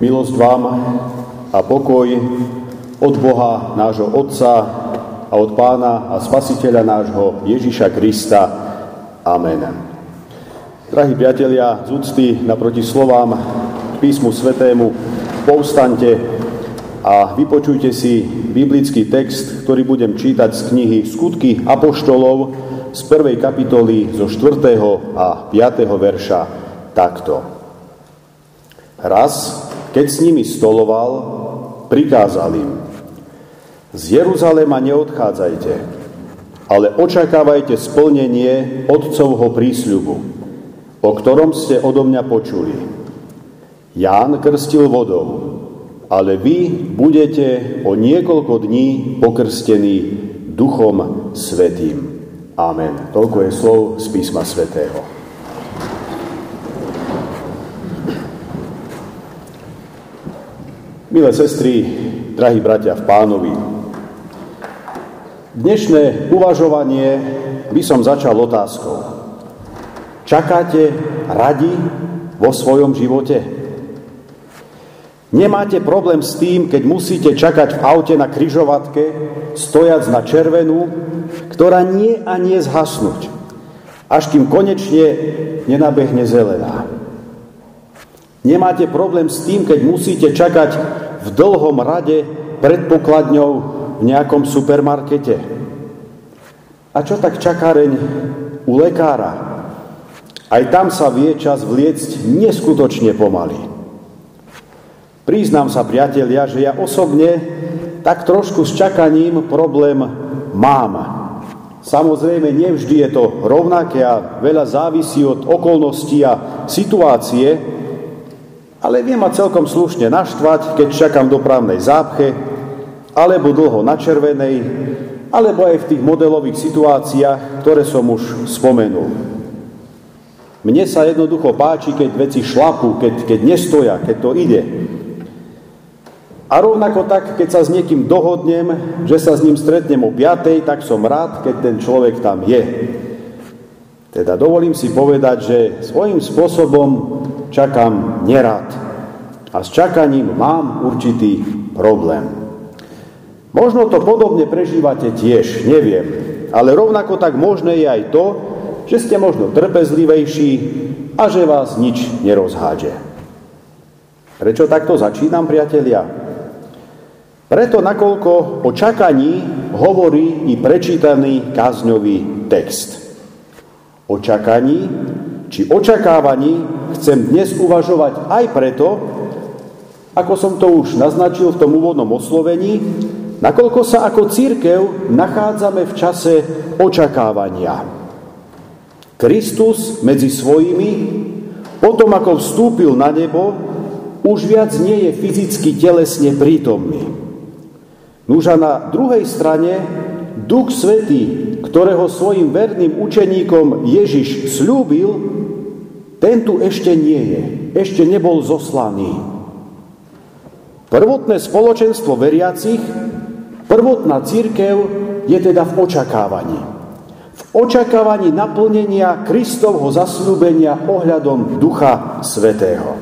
Milosť vám a pokoj od Boha, nášho Otca a od Pána a Spasiteľa nášho Ježiša Krista. Amen. Drahí priatelia, z úcty naproti slovám písmu svetému, povstante a vypočujte si biblický text, ktorý budem čítať z knihy Skutky Apoštolov z prvej kapitoly zo 4. a 5. verša takto. Raz keď s nimi stoloval, prikázal im, z Jeruzalema neodchádzajte, ale očakávajte splnenie Otcovho prísľubu, o ktorom ste odo mňa počuli. Ján krstil vodou, ale vy budete o niekoľko dní pokrstení Duchom Svetým. Amen. Toľko je slov z písma Svetého. Milé sestry, drahí bratia v pánovi, dnešné uvažovanie by som začal otázkou. Čakáte radi vo svojom živote? Nemáte problém s tým, keď musíte čakať v aute na kryžovatke, stojac na červenú, ktorá nie a nie zhasnúť, až kým konečne nenabehne zelená. Nemáte problém s tým, keď musíte čakať v dlhom rade pred pokladňou v nejakom supermarkete. A čo tak čakáreň u lekára? Aj tam sa vie čas vliecť neskutočne pomaly. Priznám sa, priatelia, že ja osobne tak trošku s čakaním problém mám. Samozrejme, nevždy je to rovnaké a veľa závisí od okolností a situácie, ale vie ma celkom slušne naštvať, keď čakám do právnej zápche, alebo dlho na červenej, alebo aj v tých modelových situáciách, ktoré som už spomenul. Mne sa jednoducho páči, keď veci šlapú, keď, keď nestoja, keď to ide. A rovnako tak, keď sa s niekým dohodnem, že sa s ním stretnem o 5, tak som rád, keď ten človek tam je. Teda dovolím si povedať, že svojím spôsobom čakám nerad. A s čakaním mám určitý problém. Možno to podobne prežívate tiež, neviem. Ale rovnako tak možné je aj to, že ste možno trpezlivejší a že vás nič nerozhádže. Prečo takto začínam, priatelia? Preto, nakoľko o čakaní hovorí i prečítaný kázňový text o čakaní či očakávaní chcem dnes uvažovať aj preto, ako som to už naznačil v tom úvodnom oslovení, nakoľko sa ako církev nachádzame v čase očakávania. Kristus medzi svojimi, potom ako vstúpil na nebo, už viac nie je fyzicky telesne prítomný. Núža na druhej strane Duch Svetý ktorého svojim verným učeníkom Ježiš slúbil, ten tu ešte nie je, ešte nebol zoslaný. Prvotné spoločenstvo veriacich, prvotná církev je teda v očakávaní. V očakávaní naplnenia Kristovho zaslúbenia ohľadom Ducha Svetého.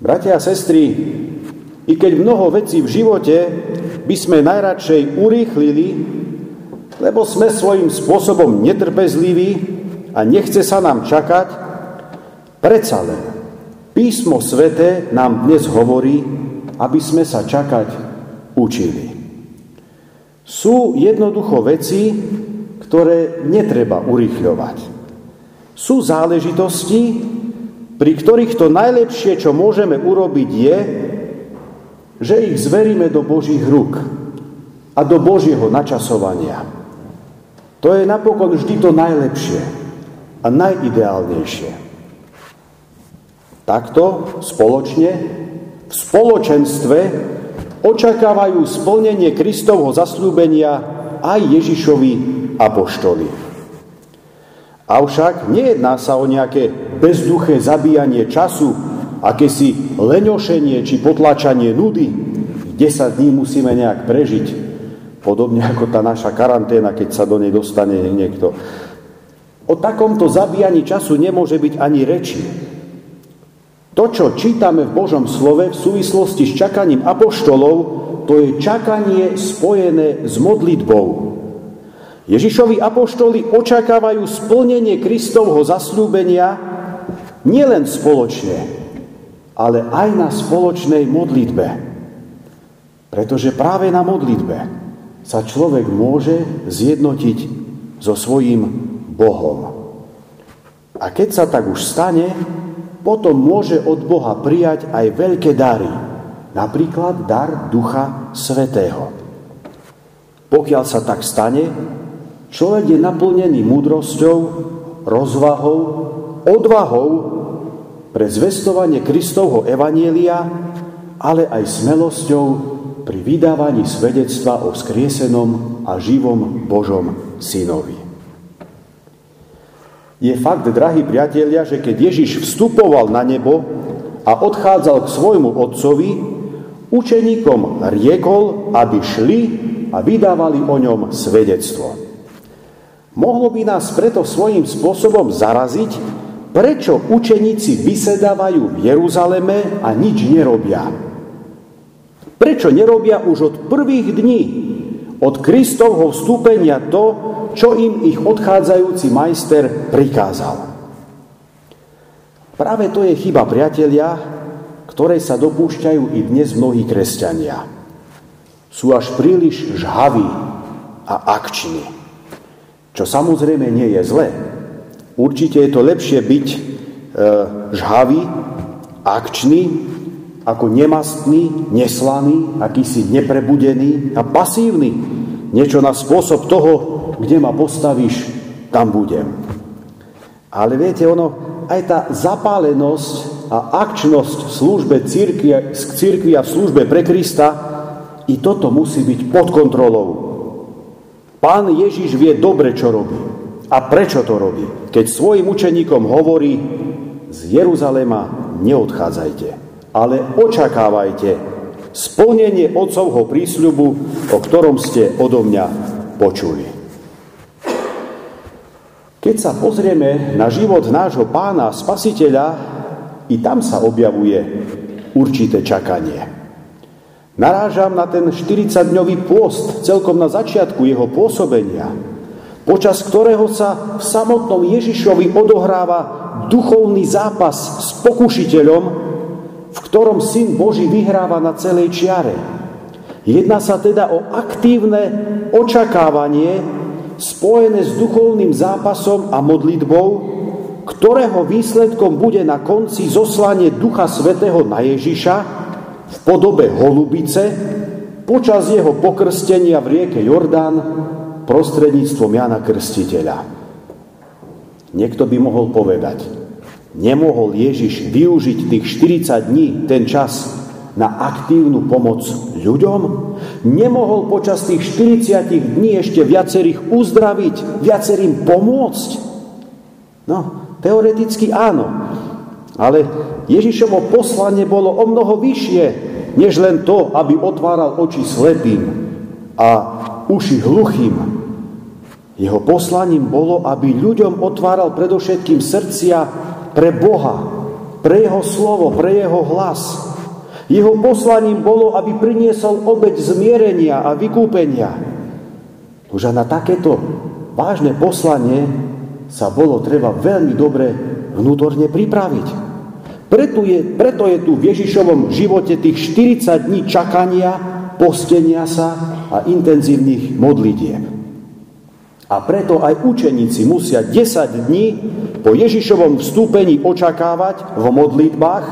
Bratia a sestry, i keď mnoho vecí v živote by sme najradšej urýchlili, lebo sme svojím spôsobom netrpezliví a nechce sa nám čakať, predsa len písmo svete nám dnes hovorí, aby sme sa čakať učili. Sú jednoducho veci, ktoré netreba urýchľovať. Sú záležitosti, pri ktorých to najlepšie, čo môžeme urobiť, je, že ich zveríme do Božích rúk a do Božieho načasovania. To je napokon vždy to najlepšie a najideálnejšie. Takto spoločne, v spoločenstve očakávajú splnenie Kristovho zaslúbenia aj Ježišovi apoštoli. Avšak nejedná sa o nejaké bezduché zabíjanie času akési leňošenie či potlačanie nudy, 10 dní musíme nejak prežiť. Podobne ako tá naša karanténa, keď sa do nej dostane niekto. O takomto zabíjaní času nemôže byť ani reči. To, čo čítame v Božom slove v súvislosti s čakaním apoštolov, to je čakanie spojené s modlitbou. Ježišovi apoštoli očakávajú splnenie Kristovho zasľúbenia nielen spoločne, ale aj na spoločnej modlitbe. Pretože práve na modlitbe sa človek môže zjednotiť so svojím Bohom. A keď sa tak už stane, potom môže od Boha prijať aj veľké dary, napríklad dar Ducha Svetého. Pokiaľ sa tak stane, človek je naplnený múdrosťou, rozvahou, odvahou pre zvestovanie Kristovho evanielia, ale aj smelosťou pri vydávaní svedectva o skriesenom a živom Božom synovi. Je fakt, drahí priatelia, že keď Ježiš vstupoval na nebo a odchádzal k svojmu otcovi, učeníkom riekol, aby šli a vydávali o ňom svedectvo. Mohlo by nás preto svojím spôsobom zaraziť, Prečo učeníci vysedávajú v Jeruzaleme a nič nerobia? Prečo nerobia už od prvých dní, od Kristovho vstúpenia to, čo im ich odchádzajúci majster prikázal? Práve to je chyba, priatelia, ktorej sa dopúšťajú i dnes mnohí kresťania. Sú až príliš žhaví a akční. Čo samozrejme nie je zlé, Určite je to lepšie byť e, žhavý, akčný, ako nemastný, neslaný, akýsi neprebudený a pasívny. Niečo na spôsob toho, kde ma postavíš, tam budem. Ale viete, ono, aj tá zapálenosť a akčnosť v službe církvi, církvi a v službe pre Krista, i toto musí byť pod kontrolou. Pán Ježiš vie dobre, čo robí. A prečo to robí? Keď svojim učeníkom hovorí, z Jeruzalema neodchádzajte, ale očakávajte splnenie Otcovho prísľubu, o ktorom ste odo mňa počuli. Keď sa pozrieme na život nášho pána spasiteľa, i tam sa objavuje určité čakanie. Narážam na ten 40-dňový pôst celkom na začiatku jeho pôsobenia, počas ktorého sa v samotnom Ježišovi odohráva duchovný zápas s pokušiteľom, v ktorom Syn Boží vyhráva na celej čiare. Jedná sa teda o aktívne očakávanie spojené s duchovným zápasom a modlitbou, ktorého výsledkom bude na konci zoslanie Ducha Svetého na Ježiša v podobe holubice počas jeho pokrstenia v rieke Jordán prostredníctvom Jana Krstiteľa. Niekto by mohol povedať, nemohol Ježiš využiť tých 40 dní, ten čas, na aktívnu pomoc ľuďom? Nemohol počas tých 40 dní ešte viacerých uzdraviť, viacerým pomôcť? No, teoreticky áno. Ale Ježišovo poslanie bolo o mnoho vyššie, než len to, aby otváral oči slepým a uši hluchým jeho poslaním bolo, aby ľuďom otváral predovšetkým srdcia pre Boha, pre Jeho slovo, pre Jeho hlas. Jeho poslaním bolo, aby priniesol obeď zmierenia a vykúpenia. Už na takéto vážne poslanie sa bolo treba veľmi dobre vnútorne pripraviť. Preto je, preto je tu v Ježišovom živote tých 40 dní čakania, postenia sa a intenzívnych modlitieb. A preto aj učeníci musia 10 dní po Ježišovom vstúpení očakávať v modlitbách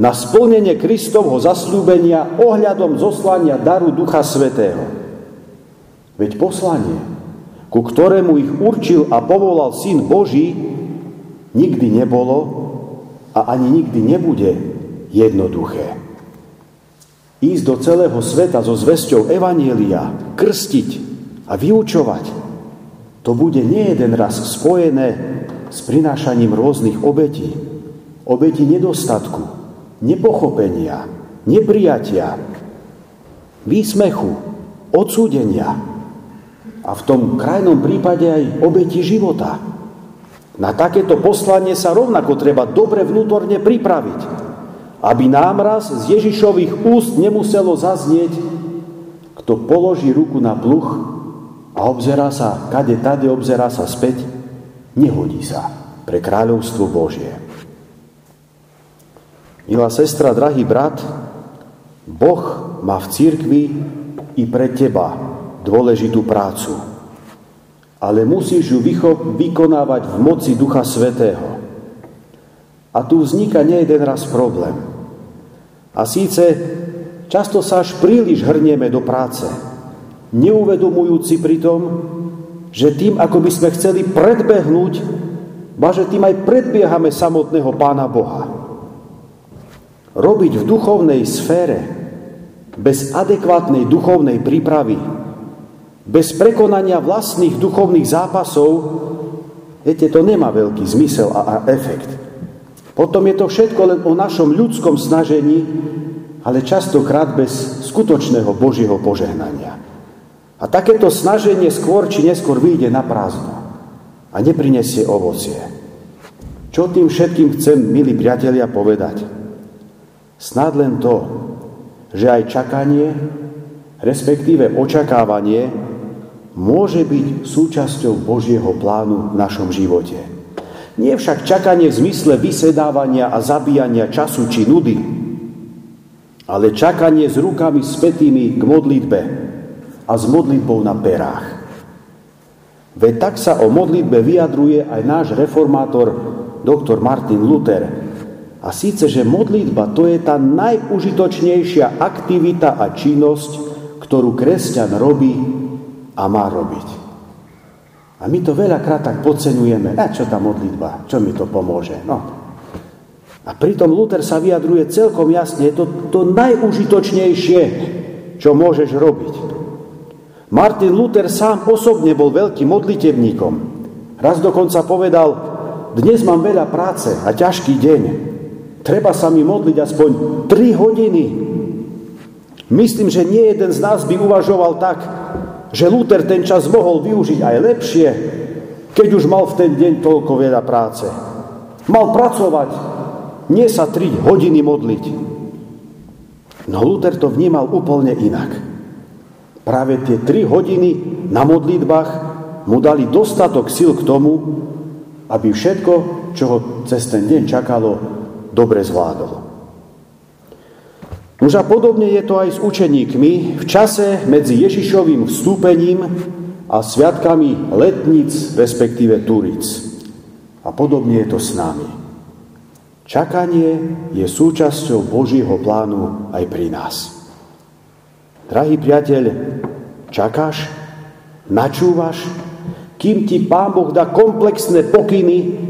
na splnenie Kristovho zasľúbenia ohľadom zoslania daru Ducha Svetého. Veď poslanie, ku ktorému ich určil a povolal Syn Boží, nikdy nebolo a ani nikdy nebude jednoduché. Ísť do celého sveta so zväzťou Evanielia, krstiť a vyučovať – to bude nie jeden raz spojené s prinášaním rôznych obetí. Obetí nedostatku, nepochopenia, neprijatia, výsmechu, odsúdenia a v tom krajnom prípade aj obeti života. Na takéto poslanie sa rovnako treba dobre vnútorne pripraviť, aby nám raz z Ježišových úst nemuselo zaznieť, kto položí ruku na pluch a obzerá sa, kade tade obzerá sa späť, nehodí sa pre kráľovstvo Božie. Milá sestra, drahý brat, Boh má v církvi i pre teba dôležitú prácu. Ale musíš ju vykonávať v moci Ducha Svetého. A tu vzniká nie jeden raz problém. A síce často sa až príliš hrnieme do práce, neuvedomujúci pritom, že tým, ako by sme chceli predbehnúť, ba že tým aj predbiehame samotného Pána Boha. Robiť v duchovnej sfére bez adekvátnej duchovnej prípravy, bez prekonania vlastných duchovných zápasov, viete, to nemá veľký zmysel a, a efekt. Potom je to všetko len o našom ľudskom snažení, ale častokrát bez skutočného Božieho požehnania. A takéto snaženie skôr či neskôr vyjde na prázdno a neprinesie ovocie. Čo tým všetkým chcem, milí priatelia, povedať? Snad len to, že aj čakanie, respektíve očakávanie, môže byť súčasťou Božieho plánu v našom živote. Nie však čakanie v zmysle vysedávania a zabíjania času či nudy, ale čakanie s rukami spätými k modlitbe a s modlitbou na perách. Veď tak sa o modlitbe vyjadruje aj náš reformátor doktor Martin Luther a síce, že modlitba to je tá najužitočnejšia aktivita a činnosť, ktorú kresťan robí a má robiť. A my to veľakrát tak podceňujeme. A čo tá modlitba? Čo mi to pomôže? No. A pritom Luther sa vyjadruje celkom jasne. Je to to najužitočnejšie, čo môžeš robiť. Martin Luther sám osobne bol veľkým modlitevníkom. Raz dokonca povedal, dnes mám veľa práce a ťažký deň. Treba sa mi modliť aspoň 3 hodiny. Myslím, že nie jeden z nás by uvažoval tak, že Luther ten čas mohol využiť aj lepšie, keď už mal v ten deň toľko veľa práce. Mal pracovať, nie sa 3 hodiny modliť. No Luther to vnímal úplne inak. Práve tie 3 hodiny na modlitbách mu dali dostatok sil k tomu, aby všetko, čo ho cez ten deň čakalo, dobre zvládol. Už a podobne je to aj s učeníkmi v čase medzi Ježišovým vstúpením a sviatkami letnic, respektíve turic. A podobne je to s nami. Čakanie je súčasťou Božího plánu aj pri nás. Drahý priateľ, čakáš? Načúvaš? Kým ti Pán Boh dá komplexné pokyny,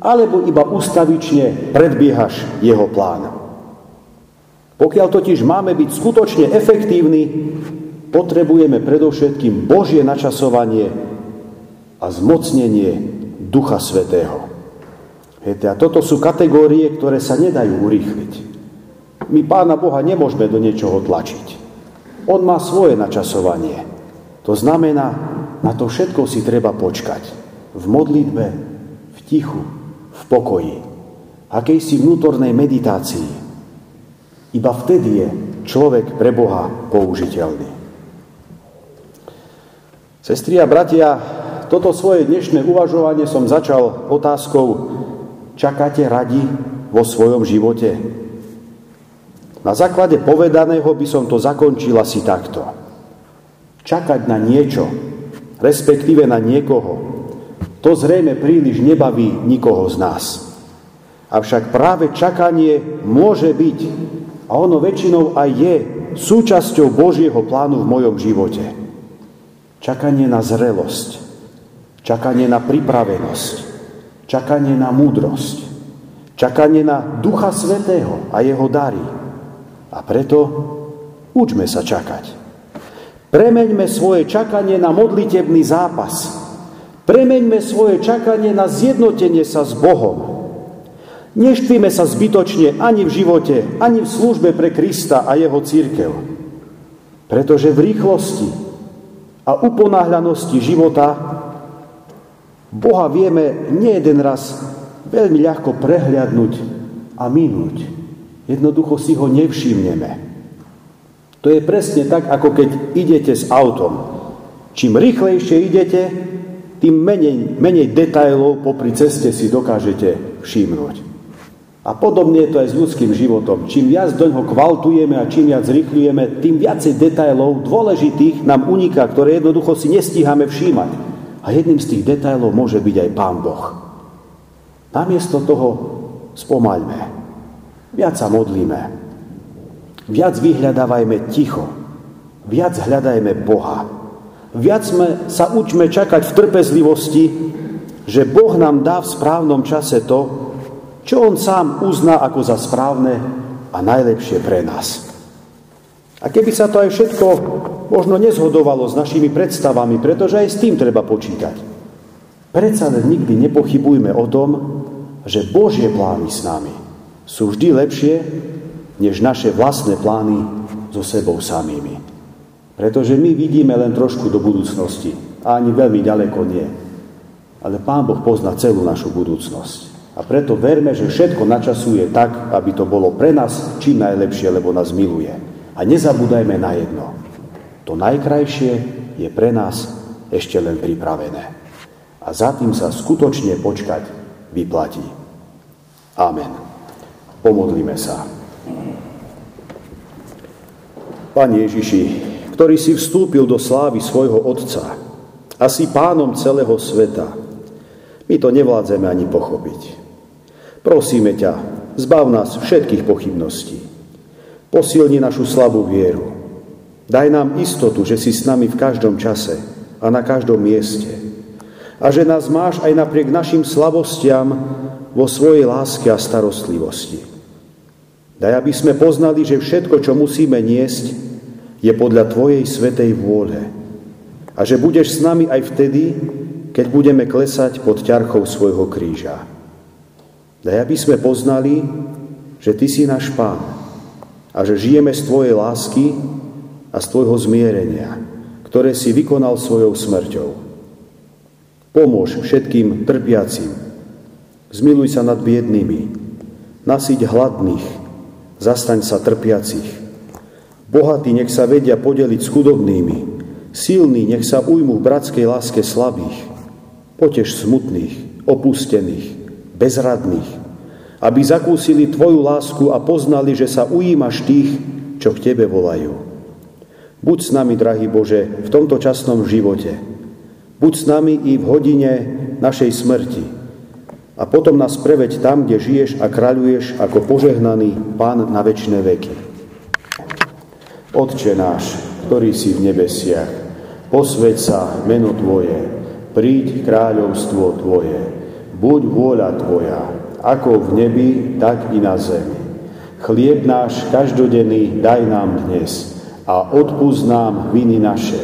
alebo iba ustavične predbiehaš jeho plán. Pokiaľ totiž máme byť skutočne efektívni, potrebujeme predovšetkým Božie načasovanie a zmocnenie Ducha Svetého. Viete, a toto sú kategórie, ktoré sa nedajú urýchliť. My Pána Boha nemôžeme do niečoho tlačiť. On má svoje načasovanie. To znamená, na to všetko si treba počkať. V modlitbe, v tichu, v pokoji, akejsi vnútornej meditácii. Iba vtedy je človek pre Boha použiteľný. Sestri a bratia, toto svoje dnešné uvažovanie som začal otázkou, čakáte radi vo svojom živote? Na základe povedaného by som to zakončil asi takto. Čakať na niečo, respektíve na niekoho, to zrejme príliš nebaví nikoho z nás. Avšak práve čakanie môže byť, a ono väčšinou aj je, súčasťou Božieho plánu v mojom živote. Čakanie na zrelosť, čakanie na pripravenosť, čakanie na múdrosť, čakanie na Ducha Svetého a jeho dary. A preto učme sa čakať. Premeňme svoje čakanie na modlitebný zápas, Premeňme svoje čakanie na zjednotenie sa s Bohom. Neštvíme sa zbytočne ani v živote, ani v službe pre Krista a jeho církev. Pretože v rýchlosti a uponáhľanosti života Boha vieme nie jeden raz veľmi ľahko prehliadnúť a minúť. Jednoducho si ho nevšimneme. To je presne tak, ako keď idete s autom. Čím rýchlejšie idete, tým menej, menej detajlov popri ceste si dokážete všimnúť. A podobne je to aj s ľudským životom. Čím viac do ňoho kvaltujeme a čím viac rýchlujeme, tým viacej detajlov dôležitých nám uniká, ktoré jednoducho si nestíhame všímať. A jedným z tých detajlov môže byť aj Pán Boh. Namiesto toho spomaľme. Viac sa modlíme. Viac vyhľadávajme ticho. Viac hľadajme Boha. Viac sme, sa učme čakať v trpezlivosti, že Boh nám dá v správnom čase to, čo on sám uzná ako za správne a najlepšie pre nás. A keby sa to aj všetko možno nezhodovalo s našimi predstavami, pretože aj s tým treba počítať. Predsa len nikdy nepochybujme o tom, že Božie plány s nami sú vždy lepšie, než naše vlastné plány so sebou samými. Pretože my vidíme len trošku do budúcnosti a ani veľmi ďaleko nie. Ale Pán Boh pozná celú našu budúcnosť. A preto verme, že všetko načasuje tak, aby to bolo pre nás čím najlepšie, lebo nás miluje. A nezabúdajme na jedno. To najkrajšie je pre nás ešte len pripravené. A za tým sa skutočne počkať vyplatí. Amen. Pomodlíme sa. Pane Ježiši, ktorý si vstúpil do slávy svojho Otca a si pánom celého sveta, my to nevládzeme ani pochopiť. Prosíme ťa, zbav nás všetkých pochybností. Posilni našu slabú vieru. Daj nám istotu, že si s nami v každom čase a na každom mieste. A že nás máš aj napriek našim slabostiam vo svojej láske a starostlivosti. Daj, aby sme poznali, že všetko, čo musíme niesť, je podľa Tvojej svetej vôle. A že budeš s nami aj vtedy, keď budeme klesať pod ťarchou svojho kríža. Daj, aby sme poznali, že Ty si náš Pán a že žijeme z Tvojej lásky a z Tvojho zmierenia, ktoré si vykonal svojou smrťou. Pomôž všetkým trpiacim, zmiluj sa nad biednými, nasiť hladných, zastaň sa trpiacich. Bohatí nech sa vedia podeliť s chudobnými, silní nech sa ujmú v bratskej láske slabých, potež smutných, opustených, bezradných, aby zakúsili Tvoju lásku a poznali, že sa ujímaš tých, čo k Tebe volajú. Buď s nami, drahý Bože, v tomto časnom živote. Buď s nami i v hodine našej smrti. A potom nás preveď tam, kde žiješ a kráľuješ ako požehnaný Pán na väčšie veky. Otče náš, ktorý si v nebesiach, posveď sa meno Tvoje, príď kráľovstvo Tvoje, buď vôľa Tvoja, ako v nebi, tak i na zemi. Chlieb náš každodenný daj nám dnes a odpúsť nám viny naše,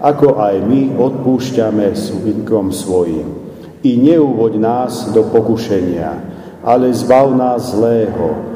ako aj my odpúšťame vinkom svojim. I neuvoď nás do pokušenia, ale zbav nás zlého,